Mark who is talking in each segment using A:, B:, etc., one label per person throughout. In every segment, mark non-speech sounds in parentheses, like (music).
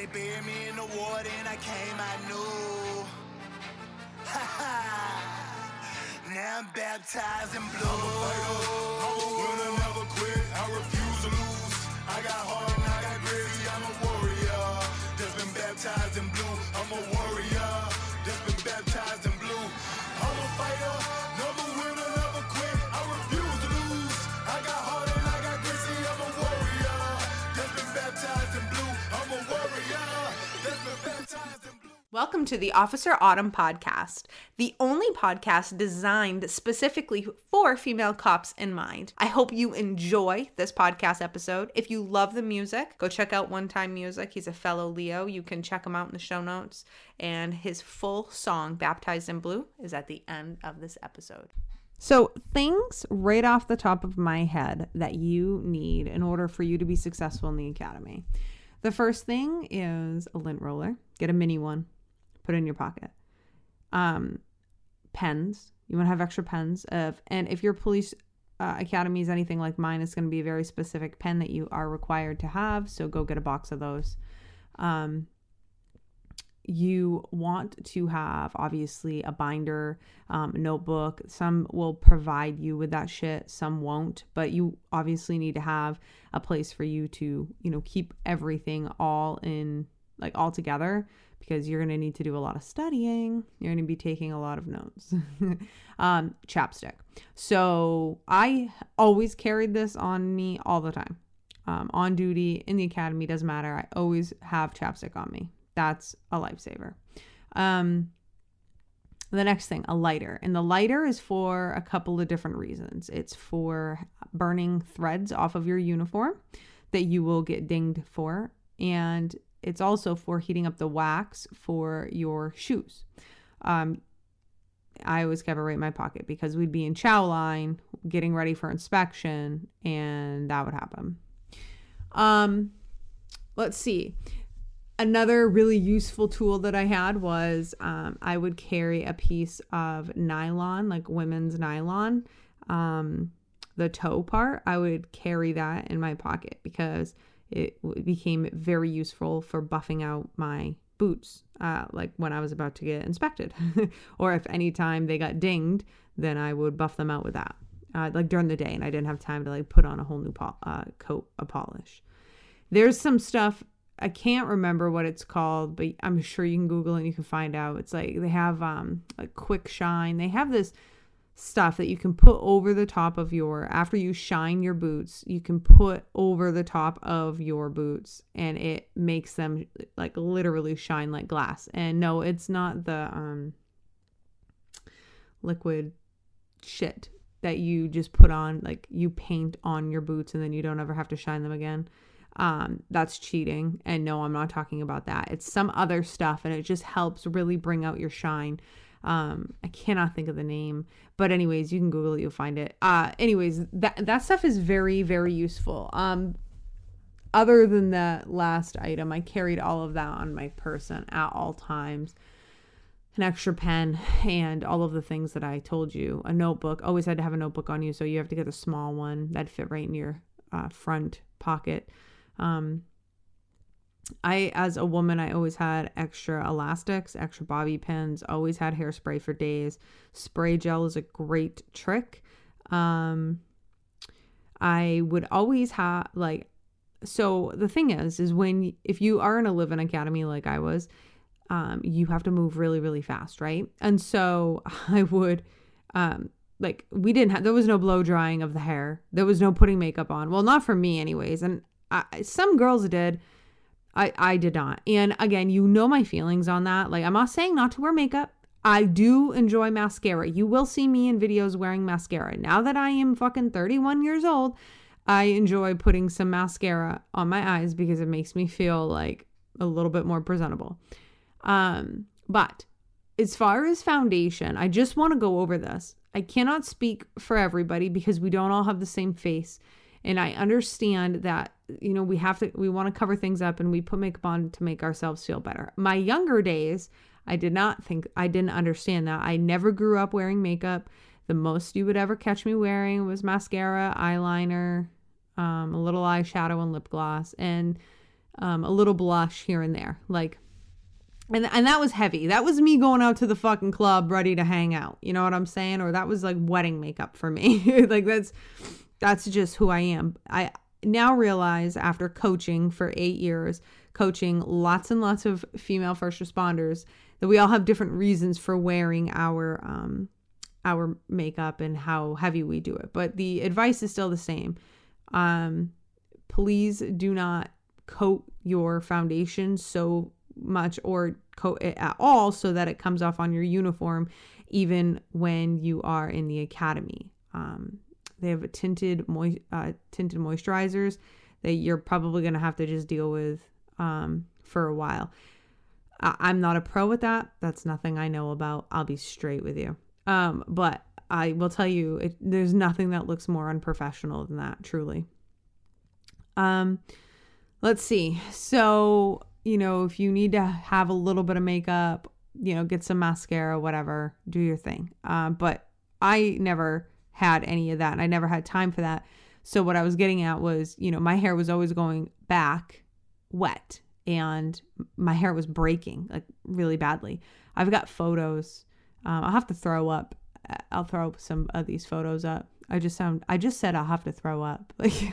A: they buried me in the water and I came, I knew. Ha ha. Now I'm baptized in blue. I'm a fighter, I'm a winner, never quit. I refuse to lose. I got heart and I got gritty. I'm a warrior. Just been baptized in blue. I'm a warrior.
B: Welcome to the Officer Autumn podcast, the only podcast designed specifically for female cops in mind. I hope you enjoy this podcast episode. If you love the music, go check out One Time Music. He's a fellow Leo. You can check him out in the show notes. And his full song, Baptized in Blue, is at the end of this episode. So, things right off the top of my head that you need in order for you to be successful in the academy. The first thing is a lint roller. Get a mini one, put in your pocket. Um, pens. You want to have extra pens. Of and if your police uh, academy is anything like mine, it's going to be a very specific pen that you are required to have. So go get a box of those. Um, you want to have obviously a binder, um, notebook. Some will provide you with that shit, some won't, but you obviously need to have a place for you to, you know, keep everything all in like all together because you're going to need to do a lot of studying. You're going to be taking a lot of notes. (laughs) um, chapstick. So I always carried this on me all the time. Um, on duty in the academy doesn't matter. I always have chapstick on me that's a lifesaver. Um, the next thing, a lighter. And the lighter is for a couple of different reasons. It's for burning threads off of your uniform that you will get dinged for. And it's also for heating up the wax for your shoes. Um, I always kept it right in my pocket because we'd be in chow line getting ready for inspection and that would happen. Um, let's see another really useful tool that I had was um, I would carry a piece of nylon, like women's nylon, um, the toe part. I would carry that in my pocket because it became very useful for buffing out my boots, uh, like when I was about to get inspected, (laughs) or if any time they got dinged, then I would buff them out with that, uh, like during the day, and I didn't have time to like put on a whole new uh, coat of polish. There's some stuff I can't remember what it's called, but I'm sure you can Google it and you can find out. It's like they have um like quick shine. They have this stuff that you can put over the top of your after you shine your boots, you can put over the top of your boots and it makes them like literally shine like glass. And no, it's not the um liquid shit that you just put on like you paint on your boots and then you don't ever have to shine them again um, that's cheating. And no, I'm not talking about that. It's some other stuff, and it just helps really bring out your shine. Um, I cannot think of the name, but anyways, you can Google it, you'll find it. Uh, anyways, that that stuff is very very useful. Um, other than that last item, I carried all of that on my person at all times. An extra pen and all of the things that I told you. A notebook. Always had to have a notebook on you, so you have to get a small one that fit right in your uh, front pocket. Um, I, as a woman, I always had extra elastics, extra bobby pins, always had hairspray for days. Spray gel is a great trick. Um, I would always have, like, so the thing is, is when, if you are in a live in academy like I was, um, you have to move really, really fast, right? And so (laughs) I would, um, like, we didn't have, there was no blow drying of the hair. There was no putting makeup on. Well, not for me, anyways. And I, some girls did. I, I did not. And again, you know my feelings on that. Like, I'm not saying not to wear makeup. I do enjoy mascara. You will see me in videos wearing mascara. Now that I am fucking 31 years old, I enjoy putting some mascara on my eyes because it makes me feel like a little bit more presentable. Um, but as far as foundation, I just want to go over this. I cannot speak for everybody because we don't all have the same face. And I understand that, you know, we have to, we want to cover things up and we put makeup on to make ourselves feel better. My younger days, I did not think, I didn't understand that. I never grew up wearing makeup. The most you would ever catch me wearing was mascara, eyeliner, um, a little eyeshadow, and lip gloss. And um, a little blush here and there. Like, and, and that was heavy. That was me going out to the fucking club ready to hang out. You know what I'm saying? Or that was like wedding makeup for me. (laughs) like that's that's just who I am. I now realize after coaching for 8 years, coaching lots and lots of female first responders that we all have different reasons for wearing our um our makeup and how heavy we do it. But the advice is still the same. Um please do not coat your foundation so much or coat it at all so that it comes off on your uniform even when you are in the academy. Um, they have tinted mo- uh, tinted moisturizers that you're probably going to have to just deal with um, for a while. I- I'm not a pro with that. That's nothing I know about. I'll be straight with you. Um, but I will tell you, it, there's nothing that looks more unprofessional than that, truly. Um, let's see. So, you know, if you need to have a little bit of makeup, you know, get some mascara, whatever, do your thing. Um, but I never had any of that and I never had time for that. So, what I was getting at was, you know, my hair was always going back wet and my hair was breaking like really badly. I've got photos. Um, I'll have to throw up. I'll throw some of these photos up. I just sound, I just said I'll have to throw up. (laughs) Like,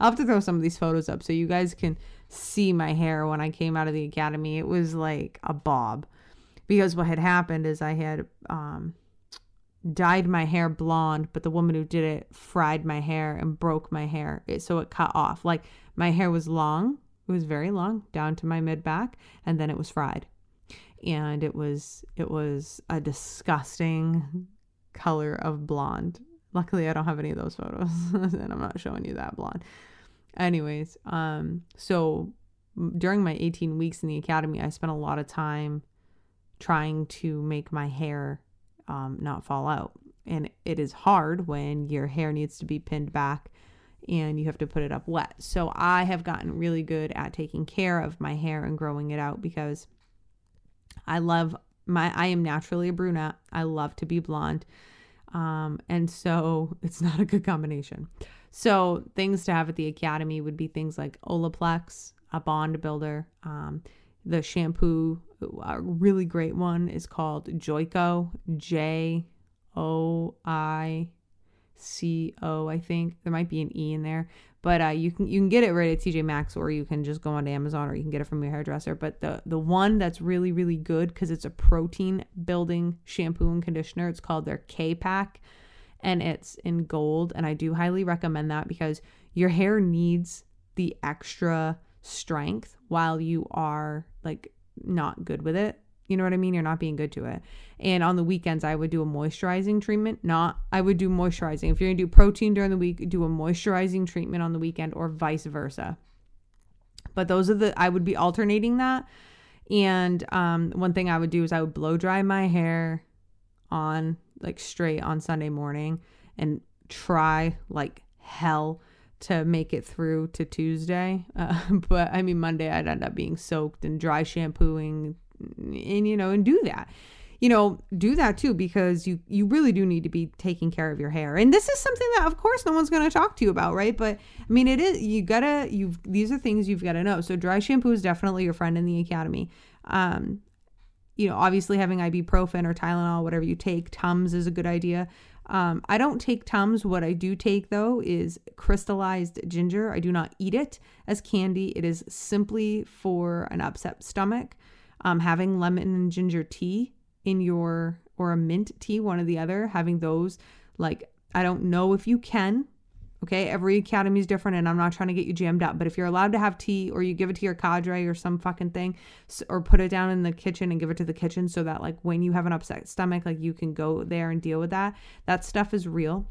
B: I'll have to throw some of these photos up so you guys can see my hair when I came out of the academy. It was like a bob because what had happened is I had um, dyed my hair blonde, but the woman who did it fried my hair and broke my hair. It, so it cut off. Like my hair was long, it was very long down to my mid back, and then it was fried. And it was it was a disgusting color of blonde. Luckily, I don't have any of those photos, (laughs) and I'm not showing you that blonde. Anyways, um, so during my 18 weeks in the academy, I spent a lot of time trying to make my hair um, not fall out. And it is hard when your hair needs to be pinned back and you have to put it up wet. So I have gotten really good at taking care of my hair and growing it out because I love my I am naturally a brunette. I love to be blonde. Um, and so (laughs) it's not a good combination. So things to have at the academy would be things like Olaplex, a bond builder. Um, the shampoo, a really great one is called Joico, J O I C O, I think. There might be an E in there. But uh, you can you can get it right at TJ Maxx or you can just go on Amazon or you can get it from your hairdresser. But the the one that's really really good because it's a protein building shampoo and conditioner. It's called their K pack, and it's in gold. And I do highly recommend that because your hair needs the extra strength while you are like not good with it. You know what I mean? You're not being good to it. And on the weekends, I would do a moisturizing treatment. Not, I would do moisturizing. If you're gonna do protein during the week, do a moisturizing treatment on the weekend or vice versa. But those are the, I would be alternating that. And um, one thing I would do is I would blow dry my hair on like straight on Sunday morning and try like hell to make it through to Tuesday. Uh, (laughs) but I mean, Monday I'd end up being soaked and dry shampooing and, you know, and do that. You know, do that too because you you really do need to be taking care of your hair. And this is something that of course no one's going to talk to you about, right? But I mean, it is you got to you these are things you've got to know. So dry shampoo is definitely your friend in the academy. Um you know, obviously having ibuprofen or Tylenol, whatever you take, Tums is a good idea. Um, I don't take Tums. What I do take though is crystallized ginger. I do not eat it as candy. It is simply for an upset stomach. Um, having lemon and ginger tea in your or a mint tea, one or the other, having those like I don't know if you can. Okay, every academy is different, and I'm not trying to get you jammed up. But if you're allowed to have tea, or you give it to your cadre or some fucking thing, or put it down in the kitchen and give it to the kitchen, so that like when you have an upset stomach, like you can go there and deal with that. That stuff is real.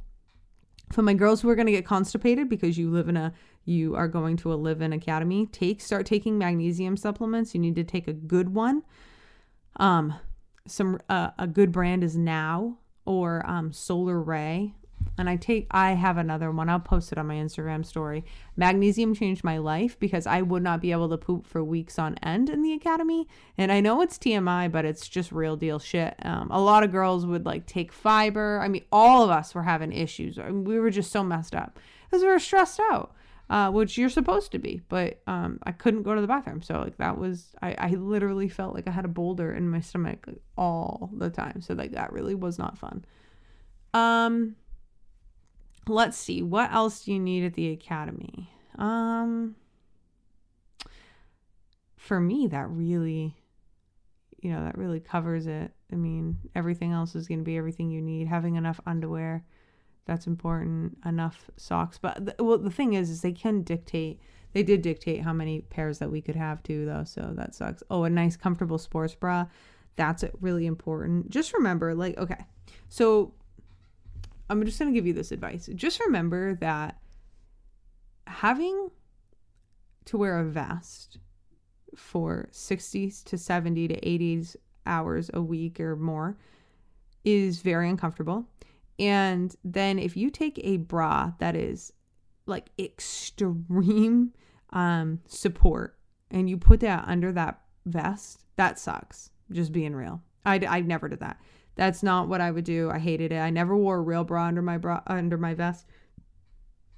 B: For my girls who are going to get constipated because you live in a you are going to a live-in academy, take start taking magnesium supplements. You need to take a good one. Um, some uh, a good brand is Now or um, Solaray and I take I have another one. I'll post it on my Instagram story. Magnesium changed my life because I would not be able to poop for weeks on end in the academy. And I know it's TMI, but it's just real deal shit. Um, a lot of girls would like take fiber. I mean, all of us were having issues. We were just so messed up because we were stressed out. uh, which you're supposed to be. But um, I couldn't go to the bathroom, so like that was I, I literally felt like I had a boulder in my stomach like, all the time. So like that really was not fun. Um, let's see what else do you need at the academy. Um, for me, that really, you know, that really covers it. I mean, everything else is going to be everything you need. Having enough underwear that's important enough socks but the, well the thing is is they can dictate they did dictate how many pairs that we could have too though so that sucks oh a nice comfortable sports bra that's really important just remember like okay so i'm just going to give you this advice just remember that having to wear a vest for 60s to 70 to 80s hours a week or more is very uncomfortable and then if you take a bra that is like extreme um, support and you put that under that vest, that sucks. Just being real. I, I never did that. That's not what I would do. I hated it. I never wore a real bra under my bra under my vest.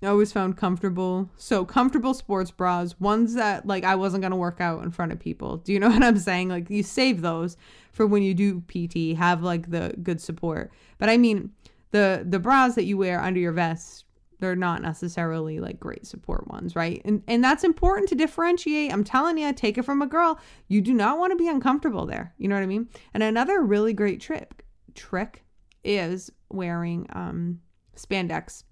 B: I always found comfortable. So comfortable sports bras, ones that like I wasn't gonna work out in front of people. Do you know (laughs) what I'm saying? Like you save those for when you do PT, have like the good support. But I mean, the the bras that you wear under your vest they're not necessarily like great support ones, right? And and that's important to differentiate. I'm telling you, take it from a girl. You do not want to be uncomfortable there. You know what I mean? And another really great trick trick is wearing um spandex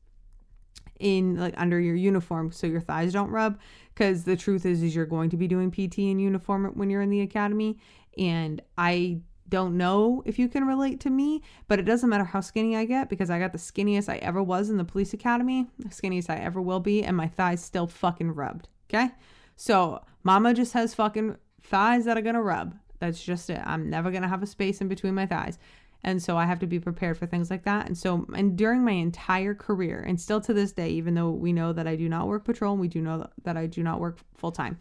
B: in like under your uniform so your thighs don't rub because the truth is is you're going to be doing PT in uniform when you're in the academy and I don't know if you can relate to me, but it doesn't matter how skinny I get because I got the skinniest I ever was in the police academy, the skinniest I ever will be, and my thighs still fucking rubbed. Okay? So, mama just has fucking thighs that are gonna rub. That's just it. I'm never gonna have a space in between my thighs. And so I have to be prepared for things like that. And so, and during my entire career, and still to this day, even though we know that I do not work patrol and we do know that I do not work full time,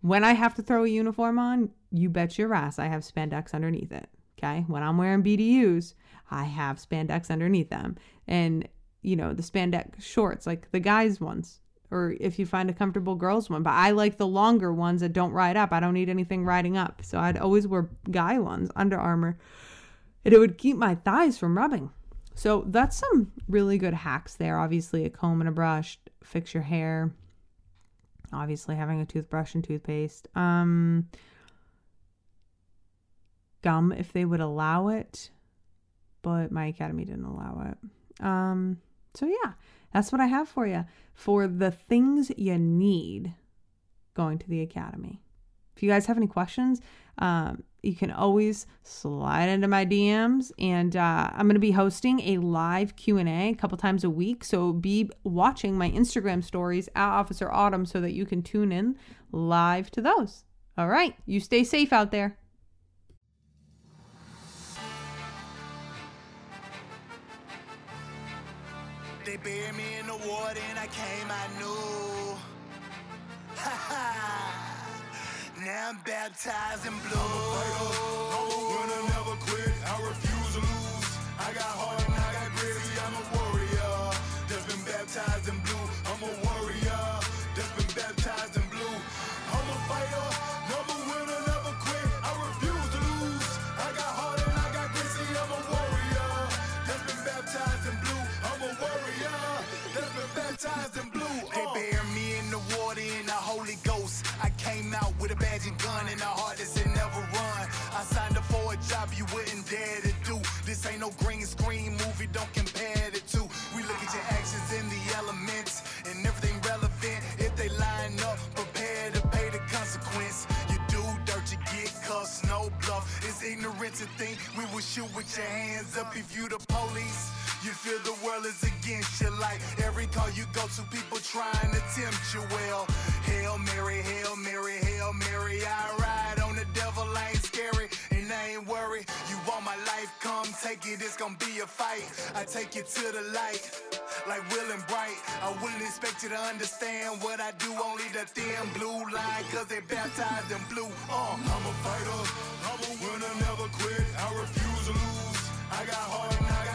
B: when I have to throw a uniform on, you bet your ass I have spandex underneath it. Okay. When I'm wearing BDUs, I have spandex underneath them. And, you know, the spandex shorts, like the guys' ones, or if you find a comfortable girls' one. But I like the longer ones that don't ride up. I don't need anything riding up. So I'd always wear guy ones, Under Armour. And it would keep my thighs from rubbing. So that's some really good hacks there. Obviously, a comb and a brush, fix your hair, obviously having a toothbrush and toothpaste. Um, gum if they would allow it, but my academy didn't allow it. Um, so yeah, that's what I have for you for the things you need going to the academy. If you guys have any questions, um, you can always slide into my DMs, and uh, I'm going to be hosting a live Q and A a couple times a week. So be watching my Instagram stories at Officer Autumn so that you can tune in live to those. All right, you stay safe out there.
A: They me in the water and I came, I knew. Now I'm baptized in blue. I'm a winner, never quit. I refuse to lose. I got heart and I got grit. See, I'm a warrior that's been baptized in blue. I'm a warrior that's been baptized in blue. I'm a fighter, with your hands up if you the police. You feel the world is against you like every call you go to people trying to tempt you well. Hail Mary, Hail Mary, Hail Mary. I ride on the devil, I ain't scary and I ain't worried. You want my life, come take it, it's gonna be a fight. I take you to the light, like Will and Bright. I wouldn't expect you to understand what I do, only the thin blue line, cause they baptized in blue. Uh, I'm a fighter, I'm a winner, never quit. I refuse. I got heart and I got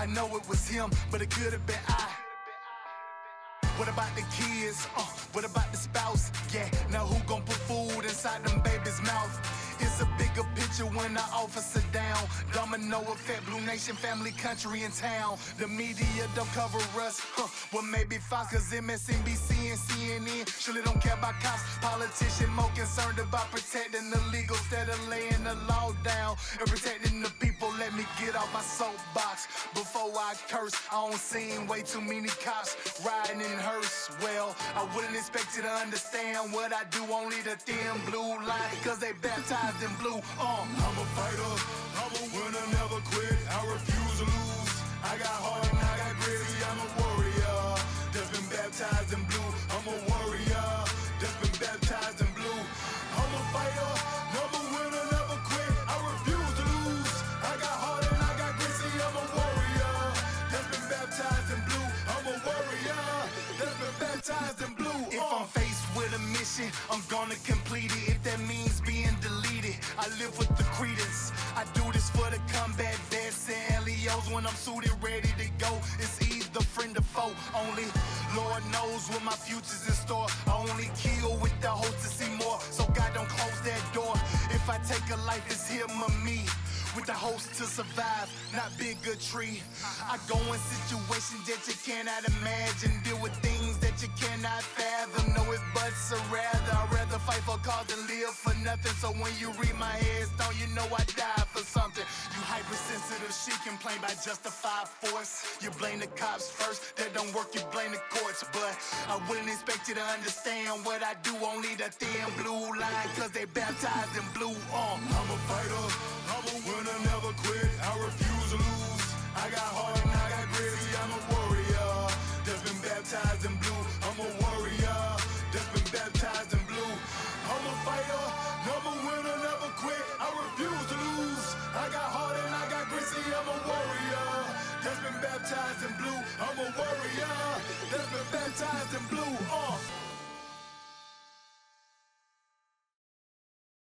A: I know it was him, but it could have been I. What about the kids? Uh, what about the spouse? Yeah, now who gon' put food inside them babies' mouth? It's a bigger picture when the officer down. Domino effect, Blue Nation, family, country, and town. The media don't cover us. Huh. Well, maybe Fox, cause MSNBC and CNN surely don't care about cops. Politicians more concerned about protecting the legal instead of laying the law down and protecting the people. Let me get off my soapbox before I curse. I don't seen way too many cops riding in hearse. Well, I wouldn't expect you to understand what I do. Only the thin blue line, cause they baptized in blue. Uh, I'm a fighter, I'm a winner, never quit. I refuse Lord knows what my future's in store. I only kill with the hope to see more. So God don't close that door. If I take a life, it's him or me. With the host to survive, not bigotry. I go in situations that you cannot imagine. Deal with things that you cannot fathom. Know it, but so rather. I'd rather fight for cause than live for nothing. So when you read my headstone, you know I died for something. You hypersensitive, she complain by justified force. You blame the cops first, that don't work, you blame the courts. But I wouldn't expect you to understand what I do. Only the thin blue line, cause they baptized in blue. Uh, I'm a fighter, I'm a winner, never quit. I refuse to lose. I got heart and I got grit. See, I'm a baptized in blue. I'm a warrior that's been baptized in blue. I'm a fighter, never winner, never quit. I refuse to lose. I got heart and I got grit. See, I'm a warrior that's been baptized in blue. I'm a warrior that's been baptized in blue. Uh.